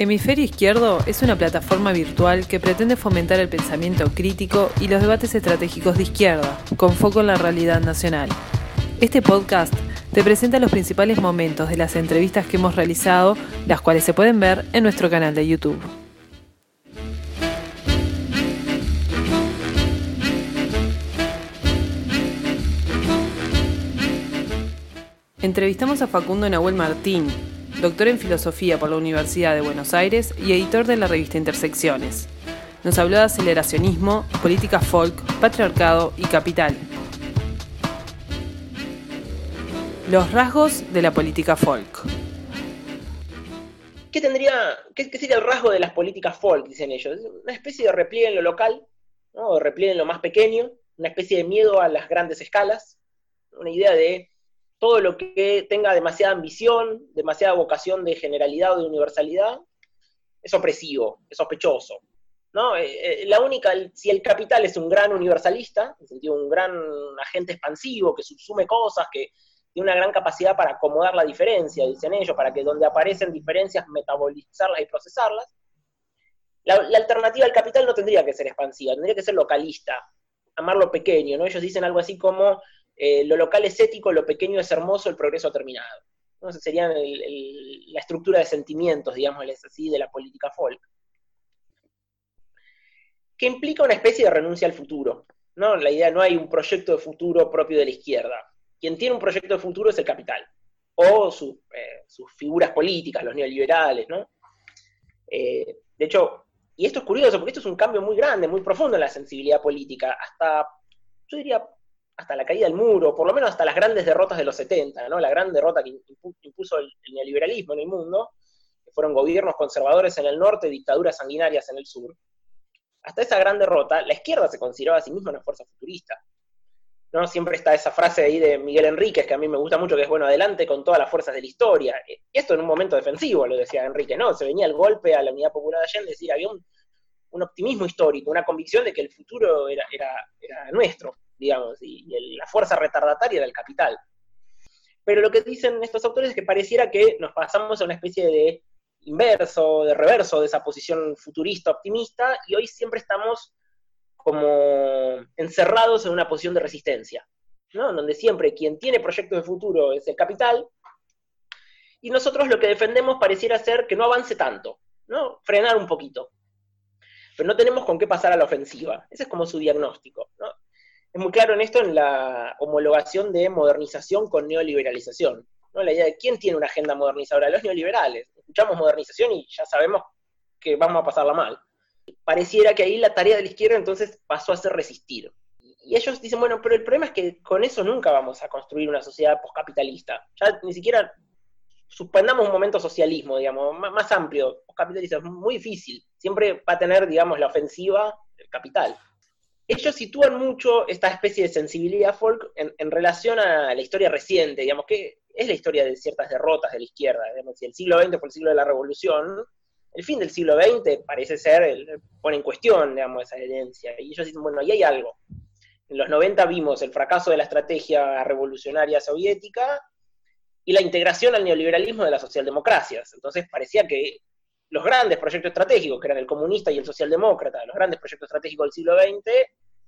Hemisferio Izquierdo es una plataforma virtual que pretende fomentar el pensamiento crítico y los debates estratégicos de izquierda, con foco en la realidad nacional. Este podcast te presenta los principales momentos de las entrevistas que hemos realizado, las cuales se pueden ver en nuestro canal de YouTube. Entrevistamos a Facundo Nahuel Martín, doctor en filosofía por la Universidad de Buenos Aires y editor de la revista Intersecciones. Nos habló de aceleracionismo, política folk, patriarcado y capital. Los rasgos de la política folk. ¿Qué tendría, qué, sería el rasgo de las políticas folk, dicen ellos? Una especie de repliegue en lo local, ¿no? o repliegue en lo más pequeño, una especie de miedo a las grandes escalas, una idea de todo lo que tenga demasiada ambición, demasiada vocación de generalidad o de universalidad, es opresivo, es sospechoso. ¿no? Eh, eh, la única, si el capital es un gran universalista, en sentido un gran agente expansivo que subsume cosas, que tiene una gran capacidad para acomodar la diferencia, dicen ellos, para que donde aparecen diferencias metabolizarlas y procesarlas, la, la alternativa al capital no tendría que ser expansiva, tendría que ser localista, amarlo pequeño, ¿no? Ellos dicen algo así como eh, lo local es ético, lo pequeño es hermoso, el progreso ha terminado. Entonces sería la estructura de sentimientos, digamos así, de la política folk. Que implica una especie de renuncia al futuro. ¿no? La idea no hay un proyecto de futuro propio de la izquierda. Quien tiene un proyecto de futuro es el capital. O eh, sus figuras políticas, los neoliberales, ¿no? Eh, de hecho, y esto es curioso, porque esto es un cambio muy grande, muy profundo en la sensibilidad política. Hasta, yo diría, hasta la caída del muro, por lo menos hasta las grandes derrotas de los 70, ¿no? la gran derrota que impuso el, neoliberalismo en el mundo, que fueron gobiernos conservadores en el norte, dictaduras sanguinarias en el sur. Hasta esa gran derrota, la izquierda se consideraba a sí misma una fuerza futurista. ¿no? Siempre está esa frase ahí de Miguel Enríquez, que a mí me gusta mucho, que es, bueno, adelante con todas las fuerzas de la historia. Y esto en un momento defensivo, lo decía Enrique, ¿no? Se venía el golpe a la Unidad Popular de Allende, es decir, había un, optimismo histórico, una convicción de que el futuro era nuestro digamos, y, la fuerza retardataria era el capital. Pero lo que dicen estos autores es que pareciera que nos pasamos a una especie de inverso, de reverso de esa posición futurista, optimista, y hoy siempre estamos como encerrados en una posición de resistencia, ¿no? donde siempre quien tiene proyectos de futuro es el capital, y nosotros lo que defendemos pareciera ser que no avance tanto, ¿no? frenar un poquito. Pero no tenemos con qué pasar a la ofensiva. Ese es como su diagnóstico. ¿no? Es muy claro en esto en la homologación de modernización con neoliberalización. ¿no? La idea de quién tiene una agenda modernizadora, los neoliberales. Escuchamos modernización y ya sabemos que vamos a pasarla mal. Pareciera que ahí la tarea de la izquierda entonces pasó a ser resistir. Y ellos dicen, bueno, pero el problema es que con eso nunca vamos a construir una sociedad poscapitalista. Ya ni siquiera suspendamos un momento socialismo, digamos, más, amplio, poscapitalista, es muy difícil. Siempre va a tener, digamos, la ofensiva el capital ellos sitúan mucho esta especie de sensibilidad folk en, relación a la historia reciente, digamos, que es la historia de ciertas derrotas de la izquierda. Digamos, si el siglo XX fue el siglo de la revolución, el fin del siglo XX parece ser, pone en cuestión, digamos, esa herencia. Y ellos dicen, bueno, ahí hay algo. En los 90 vimos el fracaso de la estrategia revolucionaria soviética y la integración al neoliberalismo de las socialdemocracias. Entonces parecía que los grandes proyectos estratégicos, que eran el comunista y el socialdemócrata, los grandes proyectos estratégicos del siglo XX,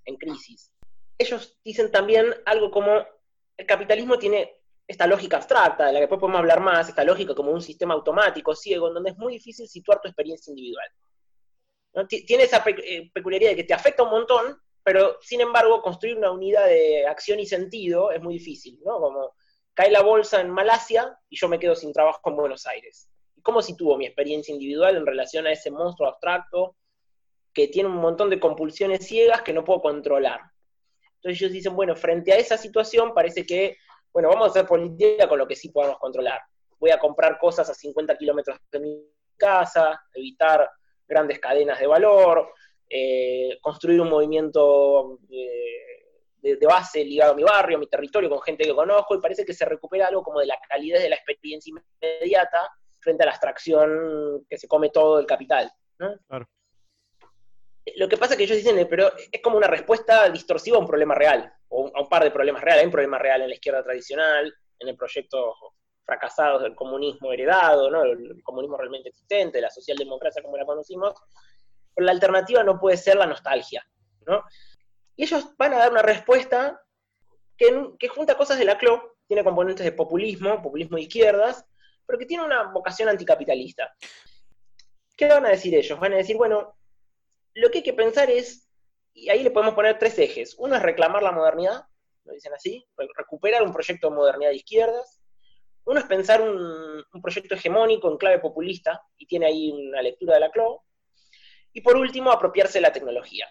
en crisis. Ellos dicen también algo como el capitalismo tiene esta lógica abstracta, de la que después podemos hablar más, esta lógica como un sistema automático, ciego, en donde es muy difícil situar tu experiencia individual. Tiene esa eh, peculiaridad de que te afecta un montón, pero sin embargo construir una unidad de acción y sentido es muy difícil, ¿no? Como cae la bolsa en Malasia y yo me quedo sin trabajo en Buenos Aires. ¿Cómo sitúo mi experiencia individual en relación a ese monstruo abstracto que tiene un montón de compulsiones ciegas que no puedo controlar. Entonces ellos dicen, bueno, frente a esa situación parece que, bueno, vamos a hacer política con lo que sí podemos controlar. Voy a comprar cosas a 50 kilómetros de mi casa, evitar grandes cadenas de valor, eh, construir un movimiento de, de, base ligado a mi barrio, a mi territorio, con gente que conozco, y parece que se recupera algo como de la calidad de la experiencia inmediata frente a la abstracción que se come todo el capital. Claro. Lo que pasa es que ellos dicen, pero es como una respuesta distorsiva a un problema real, o a un par de problemas reales. Hay un problema real en la izquierda tradicional, en el proyecto fracasados del comunismo heredado, ¿no? el comunismo realmente existente, la socialdemocracia como la conocimos, la alternativa no puede ser la nostalgia. ¿no? Y ellos van a dar una respuesta que, que junta cosas de la CLO, tiene componentes de populismo, populismo de izquierdas, pero que tiene una vocación anticapitalista. ¿Qué van a decir ellos? Van a decir, bueno, lo que hay que pensar es, y ahí le podemos poner tres ejes. Uno es reclamar la modernidad, lo dicen así, recuperar un proyecto de modernidad de izquierdas. Uno es pensar un, proyecto hegemónico en clave populista, y tiene ahí una lectura de la CLO. Y por último, apropiarse de la tecnología.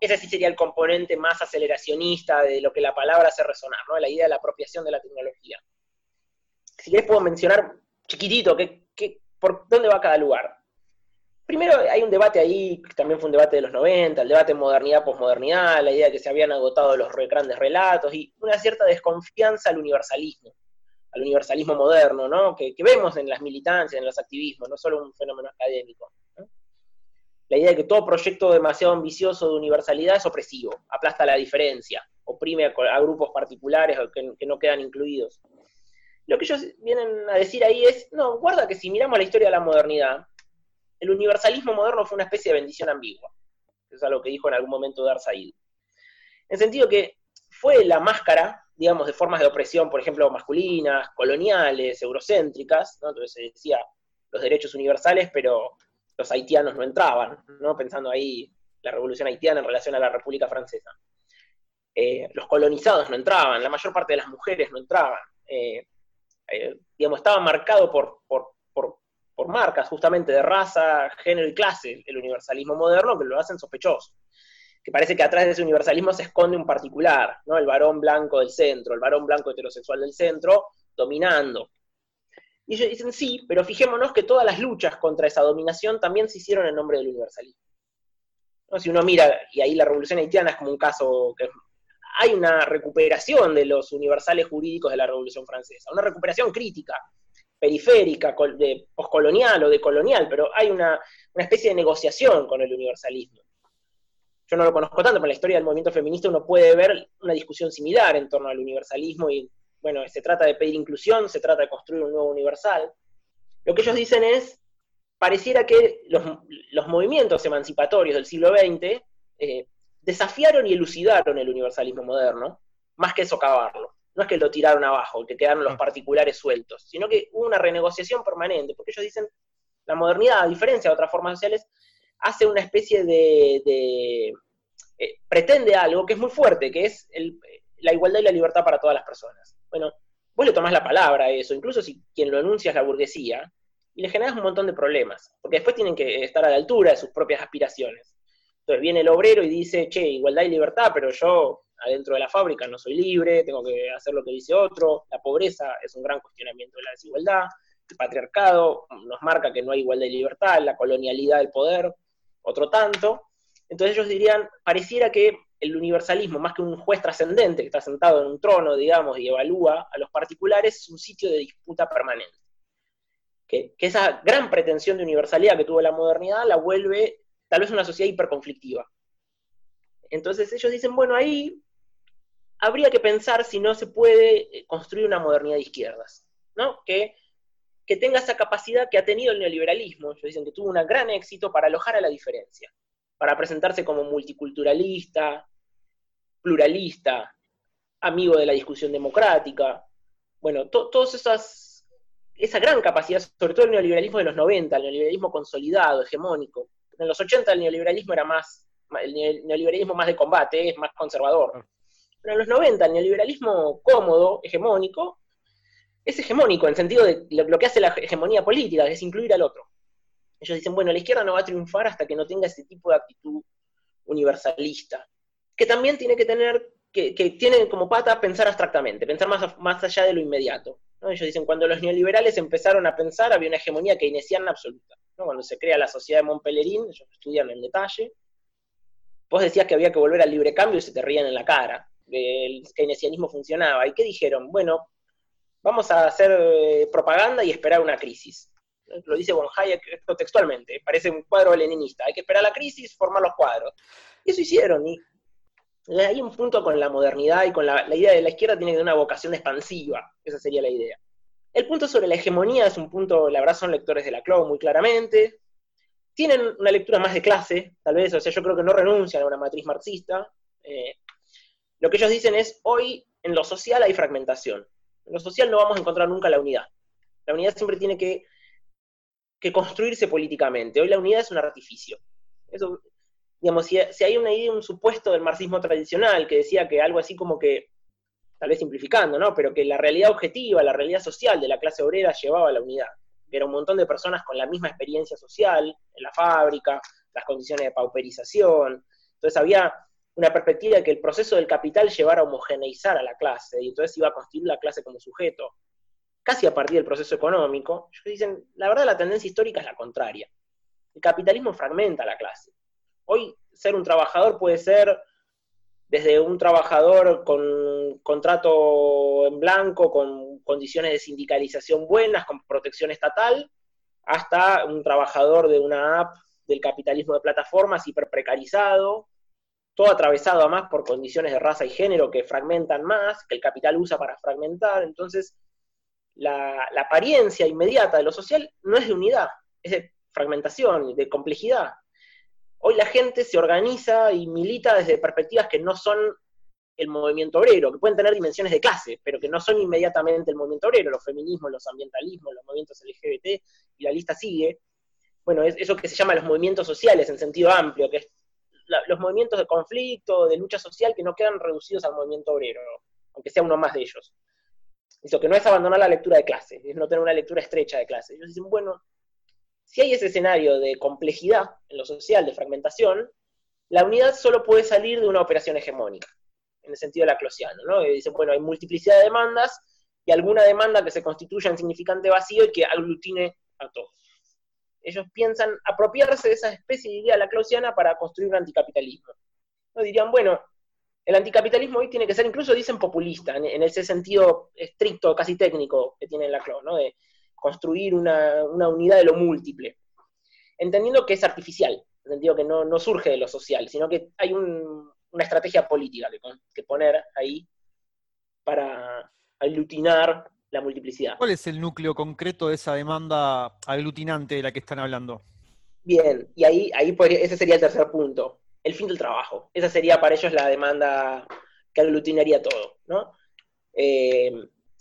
Ese sí sería el componente más aceleracionista de lo que la palabra hace resonar, ¿no? la idea de la apropiación de la tecnología. Si querés puedo mencionar chiquitito que, por dónde va cada lugar. Primero hay un debate ahí, que también fue un debate de los 90, el debate modernidad-posmodernidad, la idea de que se habían agotado los grandes relatos y una cierta desconfianza al universalismo, al universalismo moderno, ¿no? que, vemos en las militancias, en los activismos, no solo un fenómeno académico. La idea de que todo proyecto demasiado ambicioso de universalidad es opresivo, aplasta la diferencia, oprime a, grupos particulares que no quedan incluidos. Lo que ellos vienen a decir ahí es, no, guarda que si miramos la historia de la modernidad, el universalismo moderno fue una especie de bendición ambigua. Eso es algo que dijo en algún momento Dar Said. En sentido que fue la máscara, digamos, de formas de opresión, por ejemplo, masculinas, coloniales, eurocéntricas, ¿no? Entonces se decía los derechos universales, pero los haitianos no entraban, ¿no? Pensando ahí la revolución haitiana en relación a la República Francesa. Eh, los colonizados no entraban, la mayor parte de las mujeres no entraban. Eh, eh, digamos, estaba marcado por, marcas justamente de raza, género y clase, el universalismo moderno, que lo hacen sospechoso. Que parece que atrás de ese universalismo se esconde un particular, ¿no? El varón blanco del centro, el varón blanco heterosexual del centro, dominando. Y ellos dicen, sí, pero fijémonos que todas las luchas contra esa dominación también se hicieron en nombre del universalismo. Si uno mira, y ahí la revolución haitiana es como un caso que hay una recuperación de los universales jurídicos de la Revolución Francesa, una recuperación crítica, periférica, de poscolonial o de colonial, pero hay una, especie de negociación con el universalismo. Yo no lo conozco tanto, pero en la historia del movimiento feminista uno puede ver una discusión similar en torno al universalismo y, bueno, se trata de pedir inclusión, se trata de construir un nuevo universal. Lo que ellos dicen es, pareciera que los, movimientos emancipatorios del siglo XX eh, desafiaron y elucidaron el universalismo moderno, más que socavarlo. No es que lo tiraron abajo, que quedaron los ah. particulares sueltos, sino que hubo una renegociación permanente, porque ellos dicen, la modernidad, a diferencia de otras formas sociales, hace una especie de... Eh, pretende algo que es muy fuerte, que es la igualdad y la libertad para todas las personas. Bueno, vos le tomás la palabra a eso, incluso si quien lo enuncia es la burguesía, y le generas un montón de problemas, porque después tienen que estar a la altura de sus propias aspiraciones. Entonces viene el obrero y dice, che, igualdad y libertad, pero yo adentro de la fábrica no soy libre, tengo que hacer lo que dice otro, la pobreza es un gran cuestionamiento de la desigualdad, el patriarcado nos marca que no hay igualdad y libertad, la colonialidad del poder, otro tanto. Entonces ellos dirían, pareciera que el universalismo, más que un juez trascendente que está sentado en un trono, digamos, y evalúa a los particulares, es un sitio de disputa permanente. Que, que esa gran pretensión de universalidad que tuvo la modernidad la vuelve tal vez una sociedad hiperconflictiva. Entonces ellos dicen, bueno, ahí habría que pensar si no se puede eh, construir una modernidad de izquierdas, ¿no? Que, que tenga esa capacidad que ha tenido el neoliberalismo, ellos dicen que tuvo un gran éxito para alojar a la diferencia, para presentarse como multiculturalista, pluralista, amigo de la discusión democrática, bueno, todas esas, esa gran capacidad, sobre todo el neoliberalismo de los 90, el neoliberalismo consolidado, hegemónico, en los 80 el neoliberalismo era más, el neoliberalismo más de combate, es más conservador. Pero en los 90 el neoliberalismo cómodo, hegemónico, es hegemónico en sentido de lo, que hace la hegemonía política, que es incluir al otro. Ellos dicen, bueno, la izquierda no va a triunfar hasta que no tenga ese tipo de actitud universalista, que también tiene que tener, que, que tiene como pata pensar abstractamente, pensar más, más allá de lo inmediato. Ellos dicen, cuando los neoliberales empezaron a pensar, había una hegemonía keynesiana absoluta. Cuando se crea la sociedad de Montpellerin, ellos estudian en detalle, vos decías que había que volver al libre cambio y se te rían en la cara. El keynesianismo funcionaba. ¿Y qué dijeron? Bueno, vamos a hacer eh, propaganda y esperar una crisis. Lo dice von Hayek esto textualmente, parece un cuadro leninista. Hay que esperar la crisis, formar los cuadros. Y eso hicieron. Y hay un punto con la modernidad y con la, idea de la izquierda tiene que tener una vocación expansiva. Esa sería la idea. El punto sobre la hegemonía es un punto, la verdad son lectores de la CLO muy claramente. Tienen una lectura más de clase, tal vez, o sea, yo creo que no renuncian a una matriz marxista. Eh, lo que ellos dicen es, hoy en lo social hay fragmentación. En lo social no vamos a encontrar nunca la unidad. La unidad siempre tiene que, que construirse políticamente. Hoy la unidad es un artificio. Eso, digamos, si, hay una un supuesto del marxismo tradicional que decía que algo así como que, tal vez simplificando, ¿no? Pero que la realidad objetiva, la realidad social de la clase obrera llevaba a la unidad. Que era un montón de personas con la misma experiencia social en la fábrica, las condiciones de pauperización. Entonces había una perspectiva de que el proceso del capital llevara a homogeneizar a la clase, y entonces iba a constituir la clase como sujeto, casi a partir del proceso económico. Ellos dicen, la verdad la tendencia histórica es la contraria. El capitalismo fragmenta a la clase. Hoy ser un trabajador puede ser desde un trabajador con contrato en blanco, con condiciones de sindicalización buenas, con protección estatal, hasta un trabajador de una app del capitalismo de plataformas hiper precarizado, todo atravesado además por condiciones de raza y género que fragmentan más, que el capital usa para fragmentar. Entonces, la, apariencia inmediata de lo social no es de unidad, es de fragmentación, de complejidad. Hoy la gente se organiza y milita desde perspectivas que no son el movimiento obrero, que pueden tener dimensiones de clase, pero que no son inmediatamente el movimiento obrero, los feminismos, los ambientalismos, los movimientos LGBT, y la lista sigue. Bueno, es eso que se llama los movimientos sociales en sentido amplio, que es los movimientos de conflicto, de lucha social, que no quedan reducidos al movimiento obrero, aunque sea uno más de ellos. Eso que no es abandonar la lectura de clase, es no tener una lectura estrecha de clase. Ellos dicen, bueno, si hay ese escenario de complejidad en lo social, de fragmentación, la unidad solo puede salir de una operación hegemónica, en el sentido de la closiano, ¿no? Y bueno, hay multiplicidad de demandas y alguna demanda que se constituya en significante vacío y que aglutine a todos ellos piensan apropiarse de esa especie de idea laclausiana para construir un anticapitalismo. ¿No? Dirían, bueno, el anticapitalismo hoy tiene que ser, incluso dicen populista, en, ese sentido estricto, casi técnico que tiene la ¿no? de construir una, unidad de lo múltiple. Entendiendo que es artificial, entendiendo que no, surge de lo social, sino que hay una estrategia política que, que poner ahí para aglutinar la multiplicidad. ¿Cuál es el núcleo concreto de esa demanda aglutinante de la que están hablando? Bien, y ahí, ahí ese sería el tercer punto, el fin del trabajo. Esa sería para ellos la demanda que aglutinaría todo, ¿no? Eh,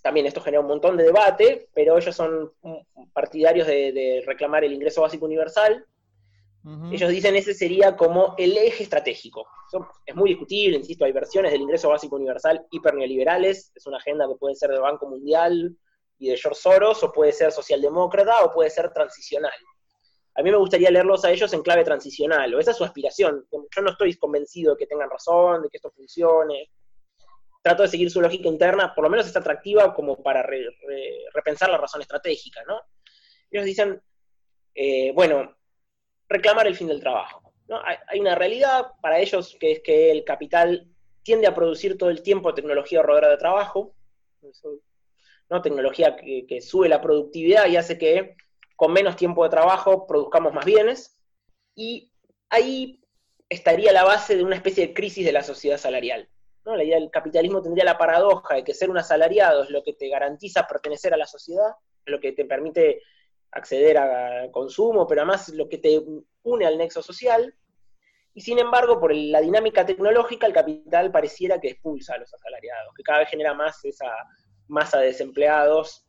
también esto genera un montón de debate, pero ellos son partidarios de, reclamar el ingreso básico universal. Ellos dicen ese sería como el eje estratégico. es muy discutible, insisto, hay versiones del ingreso básico universal hiper neoliberales, es una agenda que puede ser del Banco Mundial y de George Soros, o puede ser socialdemócrata, o puede ser transicional. A mí me gustaría leerlos a ellos en clave transicional, o esa es su aspiración. Yo no estoy convencido de que tengan razón, de que esto funcione. Trato de seguir su lógica interna, por lo menos es atractiva como para repensar la razón estratégica, ¿no? Ellos dicen, eh, bueno, reclamar el fin del trabajo. Hay, una realidad para ellos que es que el capital tiende a producir todo el tiempo tecnología ahorradora de trabajo, ¿no? tecnología que, sube la productividad y hace que con menos tiempo de trabajo produzcamos más bienes, y ahí estaría la base de una especie de crisis de la sociedad salarial. ¿no? La idea del capitalismo tendría la paradoja de que ser un asalariado es lo que te garantiza pertenecer a la sociedad, es lo que te permite acceder a consumo, pero además lo que te une al nexo social. Y sin embargo, por la dinámica tecnológica, el capital pareciera que expulsa a los asalariados, que cada vez genera más esa masa de desempleados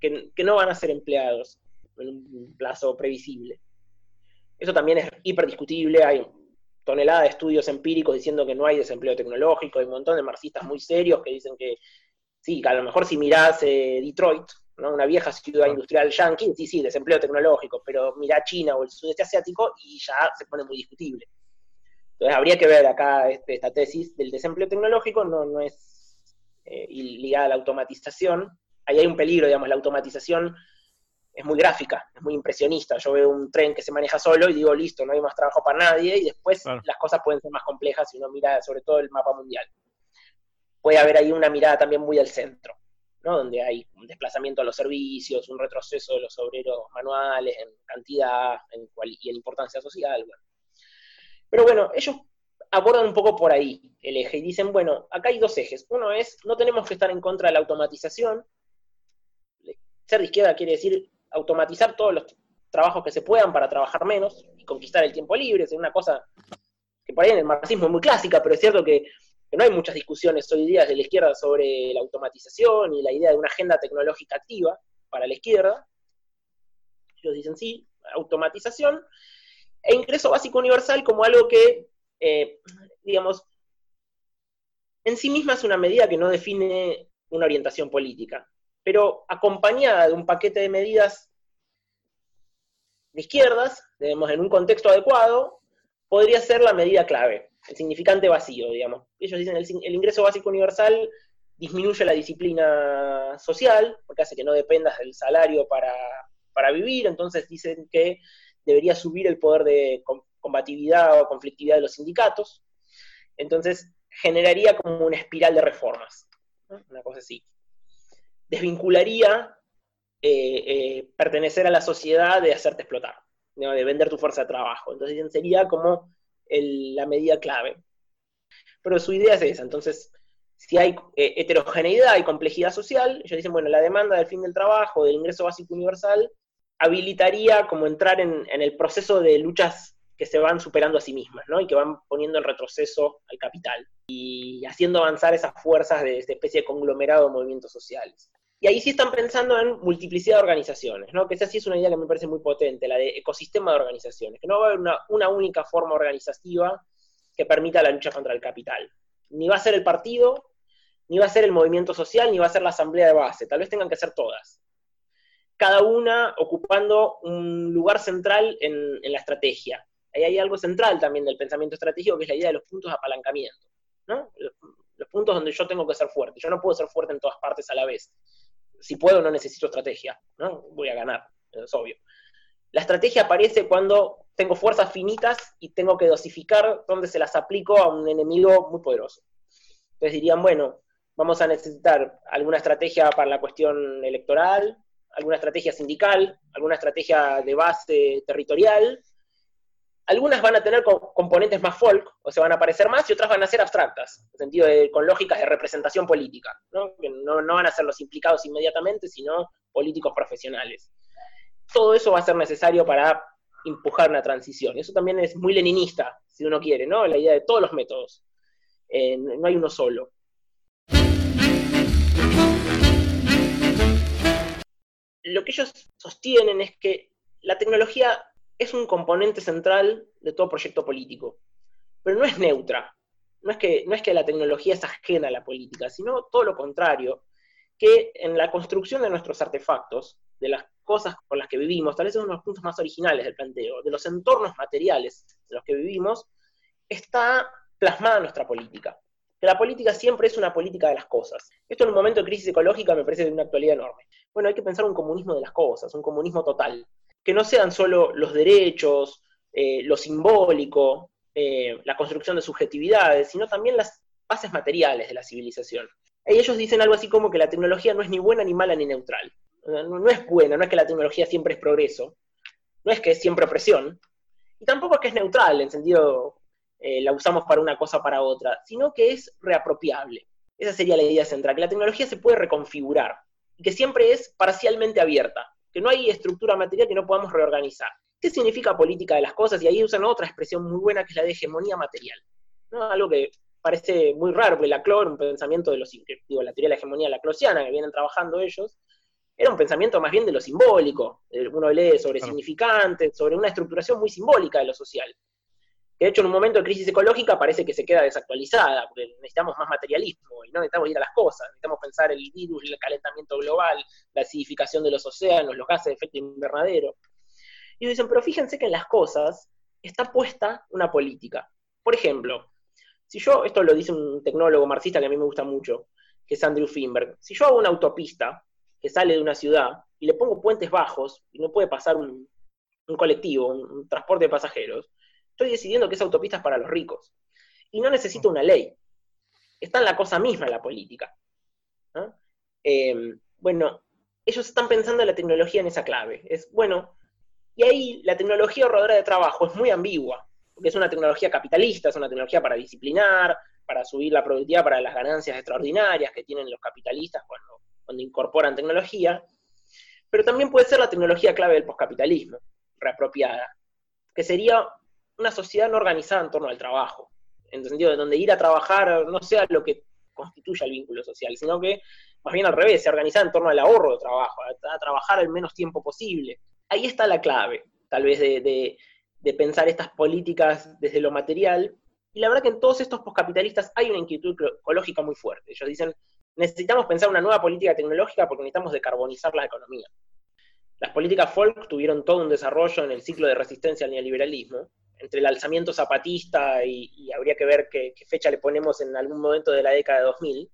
que, no van a ser empleados en un plazo previsible. Eso también es hiperdiscutible, hay tonelada de estudios empíricos diciendo que no hay desempleo tecnológico, hay un montón de marxistas muy serios que dicen que sí, que a lo mejor si mirás eh, Detroit, una vieja ciudad industrial yankee, sí, sí, desempleo tecnológico, pero mira China o el sudeste asiático y ya se pone muy discutible. Entonces habría que ver acá este, esta tesis del desempleo tecnológico, no, no es eh, ligada a la automatización. Ahí hay un peligro, digamos, la automatización es muy gráfica, es muy impresionista. Yo veo un tren que se maneja solo y digo, listo, no hay más trabajo para nadie, y después las cosas pueden ser más complejas si uno mira sobre todo el mapa mundial. Puede haber ahí una mirada también muy al centro donde hay un desplazamiento a los servicios, un retroceso de los obreros manuales en cantidad y en importancia social. Pero bueno, ellos abordan un poco por ahí el eje y dicen, bueno, acá hay dos ejes. Uno es, no tenemos que estar en contra de la automatización, ser de izquierda quiere decir automatizar todos los trabajos que se puedan para trabajar menos y conquistar el tiempo libre, es una cosa que por ahí en el marxismo es muy clásica, pero es cierto que, no hay muchas discusiones hoy día desde la izquierda sobre la automatización y la idea de una agenda tecnológica activa para la izquierda. Ellos dicen sí, automatización, e ingreso básico universal como algo que, eh, digamos, en sí misma es una medida que no define una orientación política, pero acompañada de un paquete de medidas de izquierdas, digamos, en un contexto adecuado, podría ser la medida clave, el significante vacío, digamos. Ellos dicen el, el ingreso básico universal disminuye la disciplina social, porque hace que no dependas del salario para, para vivir, entonces dicen que debería subir el poder de combatividad o conflictividad de los sindicatos, entonces generaría como una espiral de reformas, una cosa así. Desvincularía eh, eh, pertenecer a la sociedad de hacerte explotar, de vender tu fuerza de trabajo. Entonces sería como la medida clave. Pero su idea es esa, entonces si hay eh, heterogeneidad y complejidad social, ellos dicen, bueno, la demanda del fin del trabajo, del ingreso básico universal, habilitaría como entrar en, el proceso de luchas que se van superando a sí mismas, ¿no? Y que van poniendo en retroceso al capital y haciendo avanzar esas fuerzas de esta especie de conglomerado de movimientos sociales. Y ahí sí están pensando en multiplicidad de organizaciones, ¿no? Que esa sí es una idea que me parece muy potente, la de ecosistema de organizaciones, que no va a haber una, única forma organizativa que permita la lucha contra el capital. Ni va a ser el partido, ni va a ser el movimiento social, ni va a ser la asamblea de base, tal vez tengan que ser todas cada una ocupando un lugar central en, la estrategia. Ahí hay algo central también del pensamiento estratégico, que es la idea de los puntos de apalancamiento, ¿no? Los, puntos donde yo tengo que ser fuerte. Yo no puedo ser fuerte en todas partes a la vez. Si puedo, no necesito estrategia, ¿no? Voy a ganar, es obvio. La estrategia aparece cuando tengo fuerzas finitas y tengo que dosificar dónde se las aplico a un enemigo muy poderoso. Entonces dirían, bueno, vamos a necesitar alguna estrategia para la cuestión electoral, alguna estrategia sindical, alguna estrategia de base territorial. Algunas van a tener componentes más folk, o se van a parecer más, y otras van a ser abstractas, en sentido de, con lógicas de representación política, ¿no? que no, no van a ser los implicados inmediatamente, sino políticos profesionales. Todo eso va a ser necesario para empujar una transición. Eso también es muy leninista, si uno quiere, ¿no? La idea de todos los métodos. Eh, no hay uno solo. lo que ellos sostienen es que la tecnología es un componente central de todo proyecto político, pero no es neutra. No es, que, no es que la tecnología es ajena a la política, sino todo lo contrario, que en la construcción de nuestros artefactos, de las cosas con las que vivimos, tal vez es uno de los puntos más originales del planteo, de los entornos materiales en los que vivimos, está plasmada nuestra política. Que la política siempre es una política de las cosas. Esto en un momento de crisis ecológica me parece de una actualidad enorme bueno, hay que pensar un comunismo de las cosas, un comunismo total, que no sean solo los derechos, eh, lo simbólico, eh, la construcción de subjetividades, sino también las bases materiales de la civilización. Y ellos dicen algo así como que la tecnología no es ni buena, ni mala, ni neutral. No, es buena, no es que la tecnología siempre es progreso, no es que es siempre opresión, y tampoco es que es neutral, en sentido eh, la usamos para una cosa o para otra, sino que es reapropiable. Esa sería la idea central, que la tecnología se puede reconfigurar y que siempre es parcialmente abierta, que no hay estructura material que no podamos reorganizar. ¿Qué significa política de las cosas? Y ahí usan otra expresión muy buena que es la de hegemonía material. ¿no? Algo que parece muy raro, porque la Clor, un pensamiento de los, digo, la teoría de la hegemonía laclosiana que vienen trabajando ellos, era un pensamiento más bien de lo simbólico. Eh, uno lee sobre significantes, sobre una estructuración muy simbólica de lo social de hecho en un momento de crisis ecológica parece que se queda desactualizada, porque necesitamos más materialismo y no necesitamos ir a las cosas, necesitamos pensar el virus, el calentamiento global, la acidificación de los océanos, los gases de efecto invernadero. Y dicen, pero fíjense que en las cosas está puesta una política. Por ejemplo, si yo, esto lo dice un tecnólogo marxista que a mí me gusta mucho, que es Andrew Finberg, si yo hago una autopista que sale de una ciudad y le pongo puentes bajos y no puede pasar un, colectivo, un transporte de pasajeros, Estoy decidiendo que esa autopista es para los ricos. Y no necesito una ley. Está en la cosa misma la política. Em, bueno, ellos están pensando en la tecnología en esa clave. Es, bueno, y ahí la tecnología ahorradora de trabajo es muy ambigua, porque es una tecnología capitalista, es una tecnología para disciplinar, para subir la productividad, para las ganancias extraordinarias que tienen los capitalistas cuando, cuando incorporan tecnología. pero también puede ser la tecnología clave del poscapitalismo, reapropiada, que sería una sociedad no organizada en torno al trabajo, en el sentido de donde ir a trabajar no sea lo que constituya el vínculo social, sino que más bien al revés, se organiza en torno al ahorro de trabajo, a, trabajar el menos tiempo posible. Ahí está la clave, tal vez, de, de pensar estas políticas desde lo material. Y la verdad que en todos estos poscapitalistas hay una inquietud ecológica muy fuerte. Ellos dicen, necesitamos pensar una nueva política tecnológica porque necesitamos decarbonizar la economía. Las políticas folk tuvieron todo un desarrollo en el ciclo de resistencia al neoliberalismo, entre el alzamiento zapatista y, habría que ver qué, fecha le ponemos en algún momento de la década de 2000.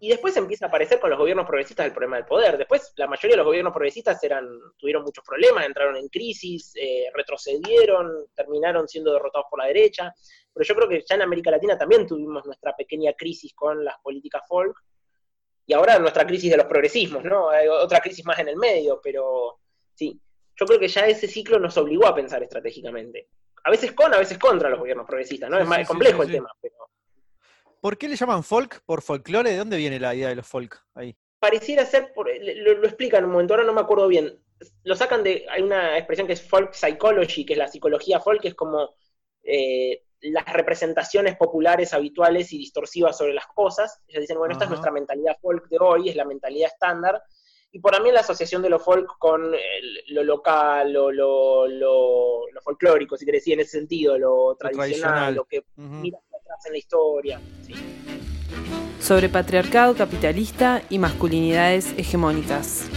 Y después empieza a aparecer con los gobiernos progresistas el problema del poder. Después la mayoría de los gobiernos progresistas eran, tuvieron muchos problemas, entraron en crisis, eh, retrocedieron, terminaron siendo derrotados por la derecha. Pero yo creo que ya en América Latina también tuvimos nuestra pequeña crisis con las políticas folk. Y ahora nuestra crisis de los progresismos, ¿no? Hay otra crisis más en el medio, pero sí, yo creo que ya ese ciclo nos obligó a pensar estratégicamente a veces con, a veces contra los gobiernos progresistas, ¿no? es más complejo el tema. ¿Por qué le llaman folk? ¿Por folclore? ¿De dónde viene la idea de los folk ahí? Pareciera ser, lo, lo explican en un momento, ahora no me acuerdo bien. Lo sacan de, hay una expresión que es folk psychology, que es la psicología folk, que es como eh, las representaciones populares habituales y distorsivas sobre las cosas. Ellos dicen, bueno, esta es nuestra mentalidad folk de hoy, es la mentalidad estándar, y por mí la asociación de lo folk con lo local, lo, lo, folclórico, si querés decir, en ese sentido, lo, tradicional, lo que mira atrás en la historia. Sobre patriarcado capitalista y masculinidades hegemónicas.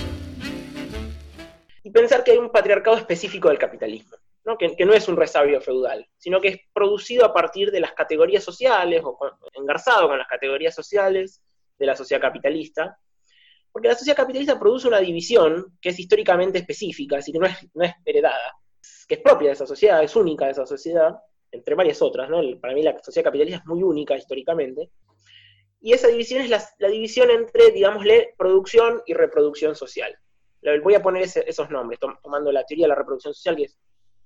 Y pensar que hay un patriarcado específico del capitalismo, ¿no? Que, que, no es un resabio feudal, sino que es producido a partir de las categorías sociales, o engarzado con las categorías sociales de la sociedad capitalista, porque la sociedad capitalista produce una división que es históricamente específica, así que no es, heredada, que es propia de esa sociedad, es única de esa sociedad, entre varias otras, ¿no? Para mí la sociedad capitalista es muy única históricamente. Y esa división es la, división entre, digámosle, producción y reproducción social. Voy a poner esos nombres, tomando la teoría de la reproducción social, que es,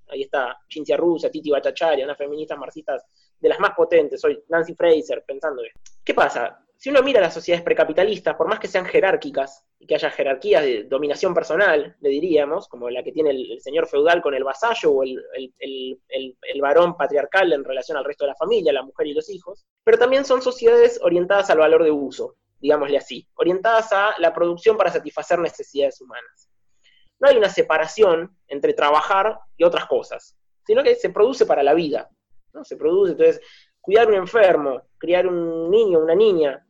ahí está Cinzia Rusa, Titi Bhattacharya, unas feministas marxistas de las más potentes, soy Nancy Fraser, pensando, ¿qué pasa? Si uno mira las sociedades precapitalistas, por más que sean jerárquicas y que haya jerarquías de dominación personal, le diríamos, como la que tiene el, señor feudal con el vasallo o el, varón patriarcal en relación al resto de la familia, la mujer y los hijos, pero también son sociedades orientadas al valor de uso, digámosle así, orientadas a la producción para satisfacer necesidades humanas. No hay una separación entre trabajar y otras cosas, sino que se produce para la vida. ¿no? Se produce, entonces, cuidar un enfermo, criar un niño, una niña,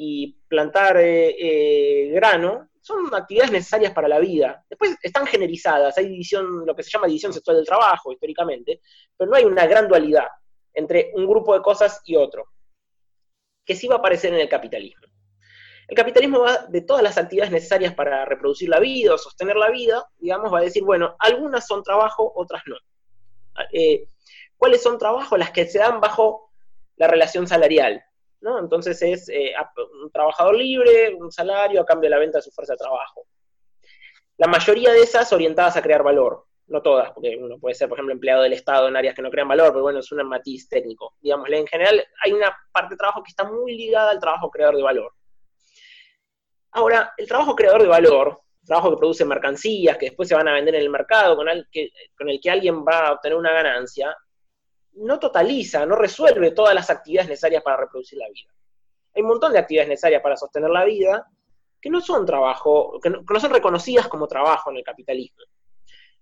y plantar eh, eh, grano, son actividades necesarias para la vida. Después están generizadas, hay división, lo que se llama división sexual del trabajo históricamente, pero no hay una gran dualidad entre un grupo de cosas y otro, que sí va a aparecer en el capitalismo. El capitalismo va de todas las actividades necesarias para reproducir la vida o sostener la vida, digamos, va a decir, bueno, algunas son trabajo, otras no. Eh, ¿Cuáles son trabajos? Las que se dan bajo la relación salarial. Entonces es eh, un trabajador libre, un salario a cambio de la venta de su fuerza de trabajo. La mayoría de esas orientadas a crear valor, no todas, porque uno puede ser, por ejemplo, empleado del Estado en áreas que no crean valor, pero bueno, es un matiz técnico. Digámosle, en general hay una parte de trabajo que está muy ligada al trabajo creador de valor. Ahora, el trabajo creador de valor, trabajo que produce mercancías que después se van a vender en el mercado, con el que, con el que alguien va a obtener una ganancia, no totaliza, no resuelve todas las actividades necesarias para reproducir la vida. Hay un montón de actividades necesarias para sostener la vida que no son trabajo, que no, son reconocidas como trabajo en el capitalismo.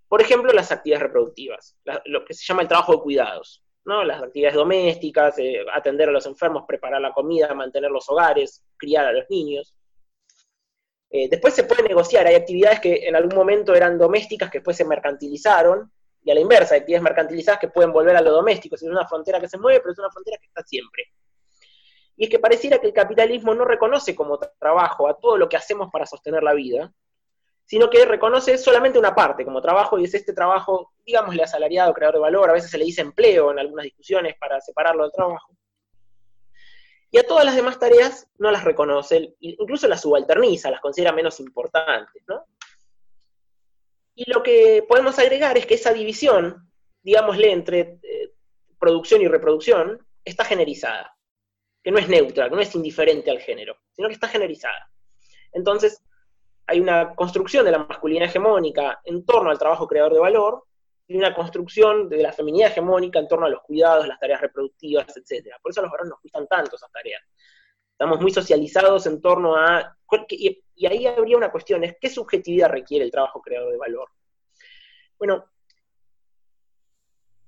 Por ejemplo, las actividades reproductivas, lo que se llama el trabajo de cuidados, ¿no? las actividades domésticas, eh, atender a los enfermos, preparar la comida, mantener los hogares, criar a los niños. Eh, después se puede negociar, hay actividades que en algún momento eran domésticas que después se mercantilizaron y a la inversa, actividades mercantilizadas que pueden volver a lo doméstico, es una frontera que se mueve, pero es una frontera que está siempre. Y es que pareciera que el capitalismo no reconoce como trabajo a todo lo que hacemos para sostener la vida, sino que reconoce solamente una parte como trabajo, y es este trabajo, digámosle asalariado, creador de valor, a veces se le dice empleo en algunas discusiones para separarlo del trabajo. Y a todas las demás tareas no las reconoce, incluso las subalterniza, las considera menos importantes, ¿no? Y lo que podemos agregar es que esa división, digámosle, entre eh, producción y reproducción, está generizada, que no es neutra, que no es indiferente al género, sino que está generizada. Entonces, hay una construcción de la masculinidad hegemónica en torno al trabajo creador de valor y una construcción de la feminidad hegemónica en torno a los cuidados, las tareas reproductivas, etc. Por eso a los varones nos gustan tanto esas tareas. Estamos muy socializados en torno a... y ahí habría una cuestión, es ¿qué subjetividad requiere el trabajo creador de valor? Bueno,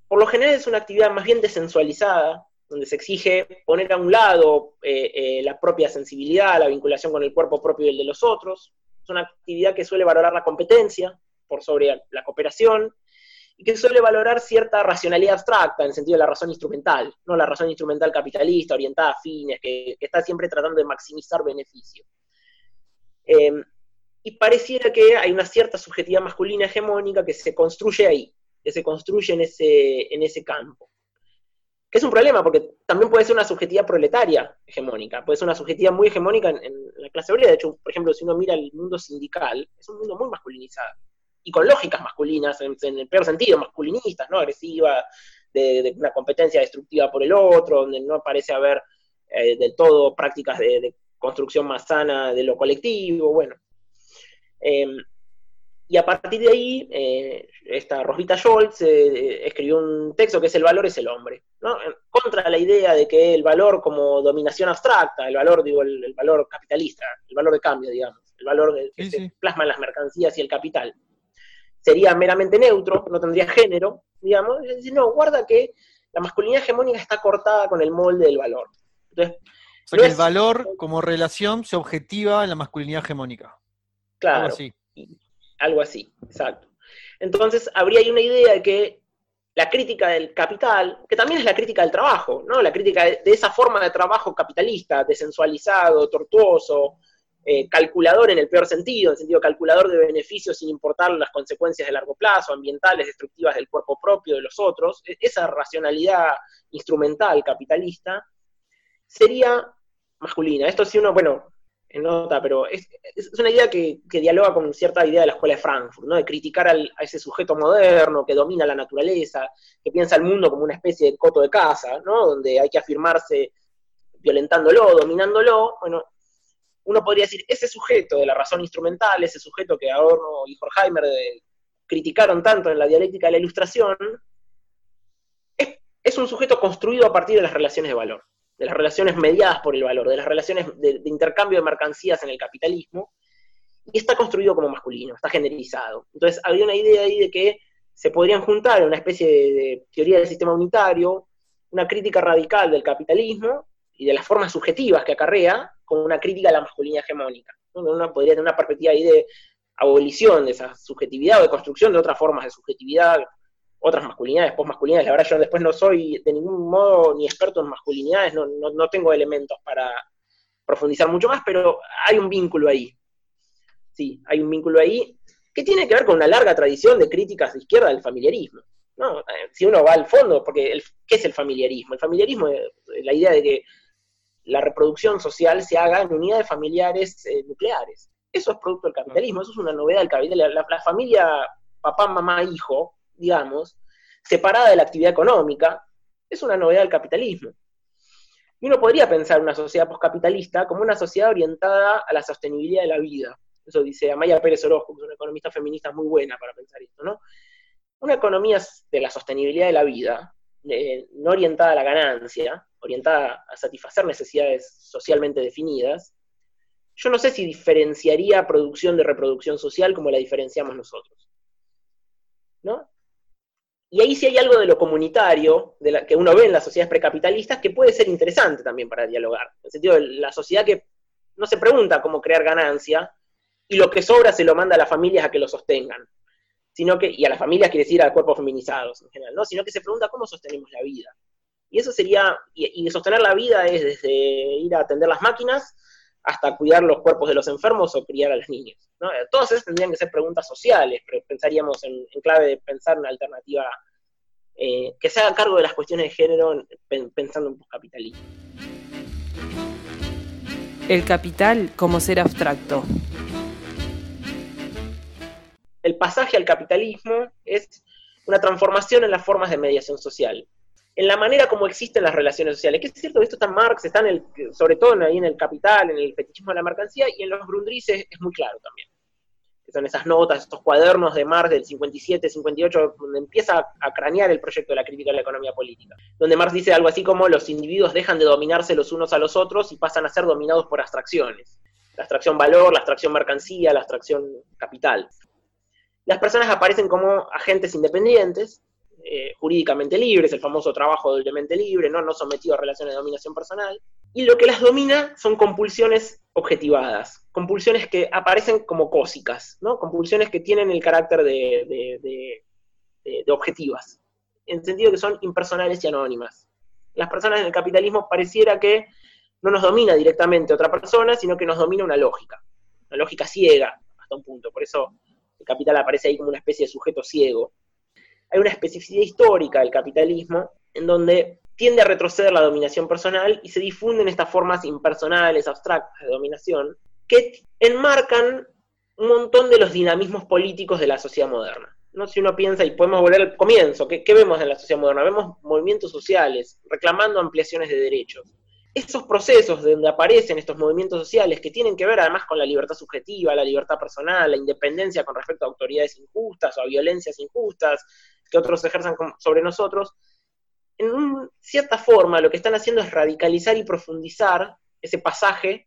por lo general es una actividad más bien desensualizada, donde se exige poner a un lado eh, eh, la propia sensibilidad, la vinculación con el cuerpo propio y el de los otros. Es una actividad que suele valorar la competencia por sobre la cooperación y que suele valorar cierta racionalidad abstracta en el sentido de la razón instrumental, no la razón instrumental capitalista orientada a fines, que, está siempre tratando de maximizar beneficio. Em, y pareciera que hay una cierta subjetividad masculina hegemónica que se construye ahí, que se construye en ese, en ese campo que es un problema, porque también puede ser una subjetividad proletaria hegemónica, puede ser una subjetividad muy hegemónica en, la clase obrera. De hecho, por ejemplo, si uno mira el mundo sindical, es un mundo muy masculinizado, y con lógicas masculinas, en, el peor sentido, masculinistas, ¿no? Agresiva, de, una competencia destructiva por el otro, donde no parece haber eh, del todo prácticas de, construcción más sana de lo colectivo, bueno. Em, y a partir de ahí, eh, esta Rosita Scholz eh, escribió un texto que es El valor es el hombre, ¿no? contra la idea de que el valor como dominación abstracta, el valor, digo, el, valor capitalista, el valor de cambio, digamos, el valor que se plasma en las mercancías y el capital, sería meramente neutro, no tendría género, digamos, es decir, no, guarda que la masculinidad hegemónica está cortada con el molde del valor. Entonces, o sea que el valor como relación se objetiva en la masculinidad hegemónica. Claro algo así, exacto. Entonces, habría ahí una idea de que la crítica del capital, que también es la crítica del trabajo, ¿no? La crítica de, esa forma de trabajo capitalista, desensualizado, tortuoso, eh, calculador en el peor sentido, en el sentido calculador de beneficios sin importar las consecuencias de largo plazo, ambientales, destructivas del cuerpo propio, de los otros, e, esa racionalidad instrumental capitalista, sería masculina. Esto si uno, bueno, en nota, pero es, una idea que, dialoga con cierta idea de la escuela de Frankfurt, ¿no? de criticar a ese sujeto moderno que domina la naturaleza, que piensa el mundo como una especie de coto de casa, ¿no? donde hay que afirmarse violentándolo, dominándolo. Bueno, uno podría decir, ese sujeto de la razón instrumental, ese sujeto que Adorno y Horkheimer eh, criticaron tanto en la dialéctica de la ilustración, es un sujeto construido a partir de las relaciones de valor de las relaciones mediadas por el valor, de las relaciones de, intercambio de mercancías en el capitalismo, y está construido como masculino, está generalizado. Entonces había una idea ahí de que se podrían juntar en una especie de, teoría del sistema unitario, una crítica radical del capitalismo y de las formas subjetivas que acarrea, con una crítica a la masculinidad hegemónica. Uno podría tener una perspectiva ahí de abolición de esa subjetividad o de construcción de otras formas de subjetividad otras masculinidades, posmasculinidades. La verdad, yo después no soy de ningún modo ni experto en masculinidades, no, no, tengo elementos para profundizar mucho más, pero hay un vínculo ahí. Sí, hay un vínculo ahí que tiene que ver con una larga tradición de críticas de izquierda del familiarismo. ¿no? Eh, si uno va al fondo, porque ¿qué es el familiarismo? El familiarismo es la idea de que la reproducción social se haga en unidades familiares eh, nucleares. Eso es producto del capitalismo, eso es una novedad del capitalismo. la familia papá, mamá, hijo, digamos, separada de la actividad económica, es una novedad del capitalismo. Y uno podría pensar una sociedad poscapitalista como una sociedad orientada a la sostenibilidad de la vida. Eso dice Amaya Pérez Orozco, que es una economista feminista muy buena para pensar esto, ¿no? Una economía de la sostenibilidad de la vida, no orientada a la ganancia, orientada a satisfacer necesidades socialmente definidas, yo no sé si diferenciaría producción de reproducción social como la diferenciamos nosotros. Y ahí sí hay algo de lo comunitario, de la, que uno ve en las sociedades precapitalistas, que puede ser interesante también para dialogar. En el sentido de la sociedad que no se pregunta cómo crear ganancia, y lo que sobra se lo manda a las familias a que lo sostengan. Sino que, y a las familias quiere decir a cuerpos feminizados en general, ¿no? Sino que se pregunta cómo sostenemos la vida. Y eso sería, y, sostener la vida es desde ir a atender las máquinas hasta cuidar los cuerpos de los enfermos o criar a los niños. ¿no? Todas esas tendrían que ser preguntas sociales, pero pensaríamos en, clave de pensar una alternativa eh, que se haga cargo de las cuestiones de género pensando en capitalismo. El capital como ser abstracto. El pasaje al capitalismo es una transformación en las formas de mediación social en la manera como existen las relaciones sociales. Que es cierto, esto está en Marx, está en el, sobre todo ahí en el Capital, en el fetichismo de la mercancía, y en los Grundrisse es, muy claro también. que son esas notas, estos cuadernos de Marx del 57, 58, donde empieza a cranear el proyecto de la crítica de la economía política, donde Marx dice algo así como los individuos dejan de dominarse los unos a los otros y pasan a ser dominados por abstracciones. La abstracción valor, la abstracción mercancía, la abstracción capital. Las personas aparecen como agentes independientes, eh, jurídicamente libres, el famoso trabajo doblemente libre, ¿no? no sometido a relaciones de dominación personal, y lo que las domina son compulsiones objetivadas, compulsiones que aparecen como cósicas, ¿no? compulsiones que tienen el carácter de, de, objetivas, en el sentido que son impersonales y anónimas. Las personas en el capitalismo pareciera que no nos domina directamente otra persona, sino que nos domina una lógica, una lógica ciega hasta un punto, por eso el capital aparece ahí como una especie de sujeto ciego. Hay una especificidad histórica del capitalismo en donde tiende a retroceder la dominación personal y se difunden estas formas impersonales, abstractas de dominación, que enmarcan un montón de los dinamismos políticos de la sociedad moderna. ¿no? Si uno piensa, y podemos volver al comienzo, ¿qué, vemos en la sociedad moderna? Vemos movimientos sociales reclamando ampliaciones de derechos. Esos procesos donde aparecen estos movimientos sociales que tienen que ver además con la libertad subjetiva, la libertad personal, la independencia con respecto a autoridades injustas o a violencias injustas que otros ejerzan sobre nosotros, en cierta forma lo que están haciendo es radicalizar y profundizar ese pasaje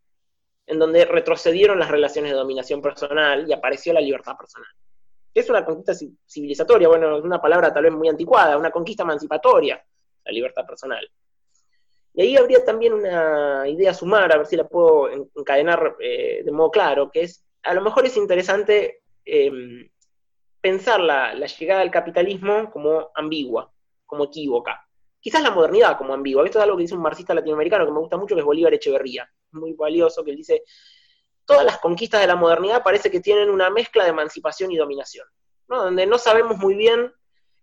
en donde retrocedieron las relaciones de dominación personal y apareció la libertad personal. Es una conquista civilizatoria, bueno, es una palabra tal vez muy anticuada, una conquista emancipatoria, la libertad personal. Y ahí habría también una idea sumar, a ver si la puedo encadenar eh, de modo claro, que es, a lo mejor es interesante em, pensar la, la llegada del capitalismo como ambigua, como equívoca quizás la modernidad como ambigua. Esto es algo que dice un marxista latinoamericano que me gusta mucho, que es Bolívar Echeverría. Muy valioso, que él dice, todas las conquistas de la modernidad parece que tienen una mezcla de emancipación y dominación, ¿no? donde no sabemos muy bien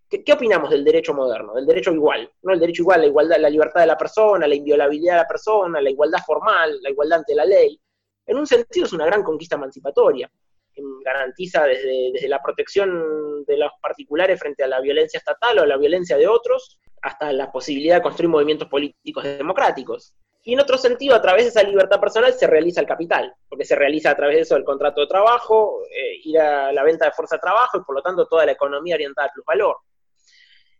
qué, opinamos del derecho moderno, del derecho igual, ¿no? el derecho igual, la igualdad, la libertad de la persona, la inviolabilidad de la persona, la igualdad formal, la igualdad ante la ley. En un sentido es una gran conquista emancipatoria, que garantiza desde, desde la protección de los particulares frente a la violencia estatal o la violencia de otros, hasta la posibilidad de construir movimientos políticos democráticos. Y en otro sentido, a través de esa libertad personal se realiza el capital, porque se realiza a través de eso el contrato de trabajo, eh, ir a la venta de fuerza de trabajo y por lo tanto toda la economía orientada al plusvalor.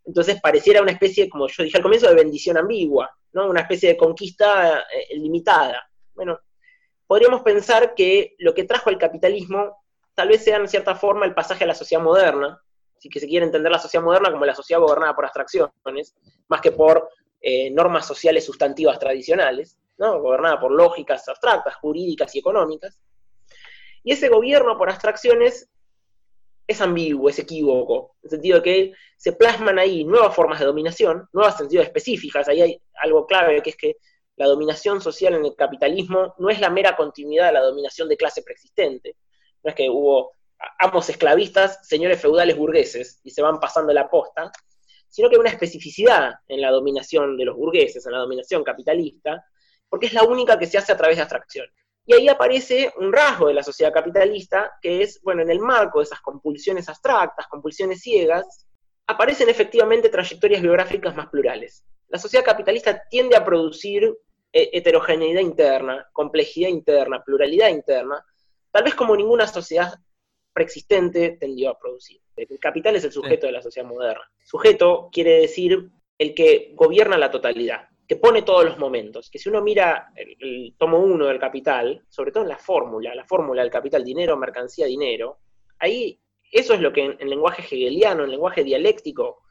Entonces pareciera una especie, como yo dije al comienzo, de bendición ambigua, ¿no? una especie de conquista eh, limitada. Bueno, podríamos pensar que lo que trajo el capitalismo tal vez sea en cierta forma el pasaje a la sociedad moderna, si que se quiere entender la sociedad moderna como la sociedad gobernada por abstracciones, más que por eh, normas sociales sustantivas tradicionales, gobernada por lógicas abstractas, jurídicas y económicas. Y ese gobierno por abstracciones es ambiguo, es equívoco, en el sentido que se plasman ahí nuevas formas de dominación, nuevas sentidos específicas, ahí hay algo clave que es que la dominación social en el capitalismo no es la mera continuidad de la dominación de clase preexistente, no es que hubo amos esclavistas, señores feudales burgueses, y se van pasando la posta, sino que hay una especificidad en la dominación de los burgueses, en la dominación capitalista, porque es la única que se hace a través de abstracción. Y ahí aparece un rasgo de la sociedad capitalista, que es, bueno, en el marco de esas compulsiones abstractas, compulsiones ciegas, aparecen efectivamente trayectorias biográficas más plurales. La sociedad capitalista tiende a producir eh, heterogeneidad interna, complejidad interna, pluralidad interna, tal vez como ninguna sociedad preexistente tendió a producir. El capital es el sujeto de la sociedad moderna. Sujeto quiere decir el que gobierna la totalidad, que pone todos los momentos. Que si uno mira el, tomo uno del capital, sobre todo en la fórmula, la fórmula del capital, dinero, mercancía, dinero, ahí eso es lo que en, lenguaje hegeliano, en lenguaje dialéctico,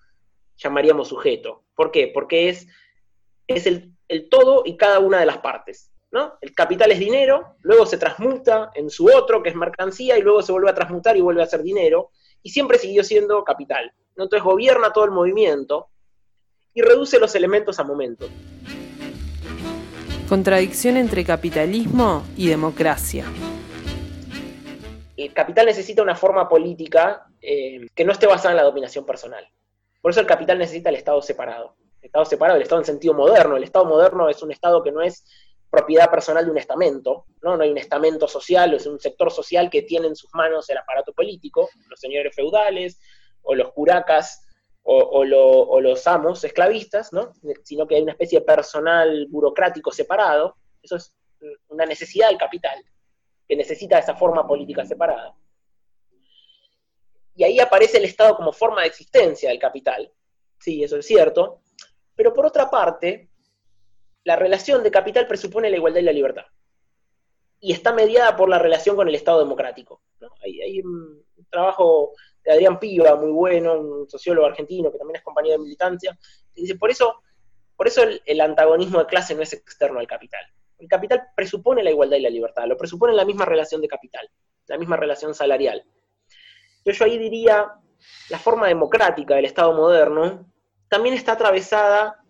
llamaríamos sujeto. ¿Por qué? Porque es, es el, el todo y cada una de las partes. El capital es dinero, luego se transmuta en su otro, que es mercancía, y luego se vuelve a transmutar y vuelve a ser dinero, y siempre siguió siendo capital. Entonces gobierna todo el movimiento y reduce los elementos a momentos. Contradicción entre capitalismo y democracia. El capital necesita una forma política eh, que no esté basada en la dominación personal. Por eso el capital necesita el Estado separado. El Estado separado, el Estado en sentido moderno. El Estado moderno es un Estado que no es propiedad personal de un estamento, ¿no? No hay un estamento social, es un sector social que tiene en sus manos el aparato político, los señores feudales, o los curacas, o, los amos esclavistas, ¿no? Sino que hay una especie de personal burocrático separado. Eso es una necesidad del capital, que necesita esa forma política separada. y ahí aparece el Estado como forma de existencia del capital. Sí, eso es cierto. Pero por otra parte, la relación de capital presupone la igualdad y la libertad. Y está mediada por la relación con el Estado democrático. Hay, un trabajo Adrián Piva, muy bueno, un sociólogo argentino que también es compañero de militancia, que dice, por eso, por eso el, antagonismo de clase no es externo al capital. El capital presupone la igualdad y la libertad, lo presupone la misma relación de capital, la misma relación salarial. Yo ahí diría, la forma democrática del Estado moderno también está atravesada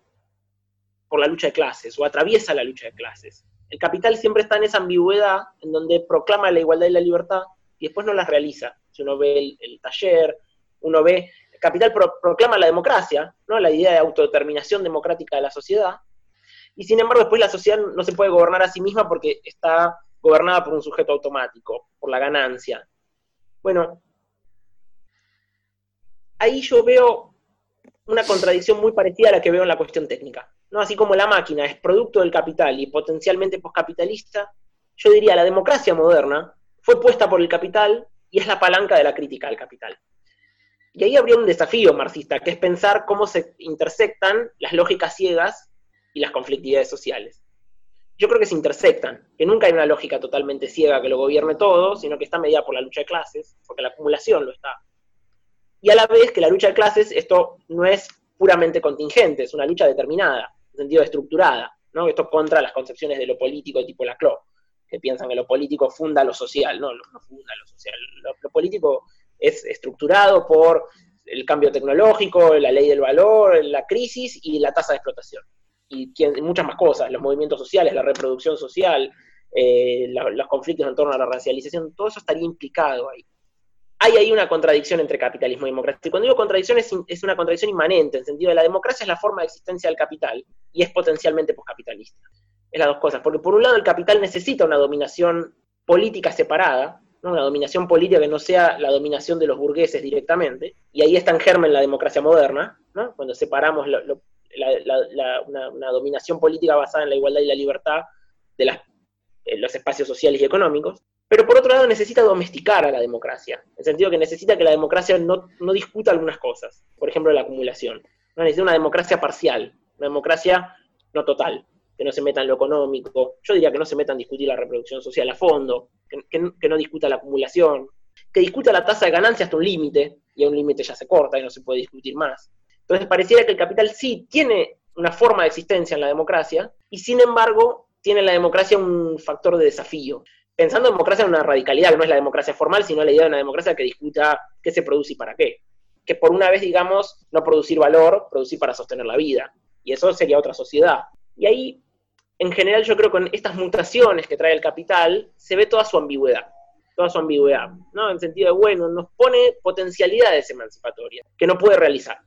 por la lucha de clases, o atraviesa la lucha de clases. El capital siempre está en esa ambigüedad en donde proclama la igualdad y la libertad y después no las realiza. Si uno ve el, taller, uno ve, capital proclama la democracia, ¿no? la idea de autodeterminación democrática de la sociedad, y sin embargo después la sociedad no se puede gobernar a sí misma porque está gobernada por un sujeto automático, por la ganancia. Bueno, ahí yo veo una contradicción muy parecida a la que veo en la cuestión técnica. ¿no? Así como la máquina es producto del capital y potencialmente poscapitalista, yo diría la democracia moderna fue puesta por el capital y es la palanca de la crítica al capital. Y ahí habría un desafío marxista, que es pensar cómo se intersectan las lógicas ciegas y las conflictividades sociales. Yo creo que se intersectan, que nunca hay una lógica totalmente ciega que lo gobierne todo, sino que está mediada por la lucha de clases, porque la acumulación lo está. Y a la vez que la lucha de clases, esto no es puramente contingente, es una lucha determinada, en sentido estructurada, ¿no? Esto contra las concepciones de lo político tipo Laclau, que piensan que lo político funda lo social, no, no funda lo social. Lo, político es estructurado por el cambio tecnológico, la ley del valor, la crisis y la tasa de explotación. Y, muchas más cosas, los movimientos sociales, la reproducción social, eh, los conflictos en torno a la racialización, todo eso estaría implicado ahí hay ahí una contradicción entre capitalismo y democracia. Y cuando digo contradicción es, una contradicción inmanente, en el sentido de la democracia es la forma de existencia del capital y es potencialmente poscapitalista. Es las dos cosas, porque por un lado el capital necesita una dominación política separada, una dominación política que no sea la dominación de los burgueses directamente, y ahí está en germen la democracia moderna, cuando separamos una, dominación política basada en la igualdad y la libertad de los espacios sociales y económicos, pero por otro lado necesita domesticar a la democracia, en el sentido que necesita que la democracia no, discuta algunas cosas, por ejemplo la acumulación. ¿no? Necesita una democracia parcial, una democracia no total, que no se meta en lo económico, yo diría que no se meta en discutir la reproducción social a fondo, que, no discuta la acumulación, que discuta la tasa de ganancia hasta un límite, y a un límite ya se corta y no se puede discutir más. Entonces pareciera que el capital sí tiene una forma de existencia en la democracia, y sin embargo tiene en la democracia un factor de desafío pensando en democracia en una radicalidad, que no es la democracia formal, sino la idea de una democracia que discuta qué se produce y para qué. Que por una vez, digamos, no producir valor, producir para sostener la vida. Y eso sería otra sociedad. Y ahí, en general, yo creo que con estas mutaciones que trae el capital, se ve toda su ambigüedad. Toda su ambigüedad, ¿no? En sentido de, bueno, nos pone potencialidades emancipatorias que no puede realizar.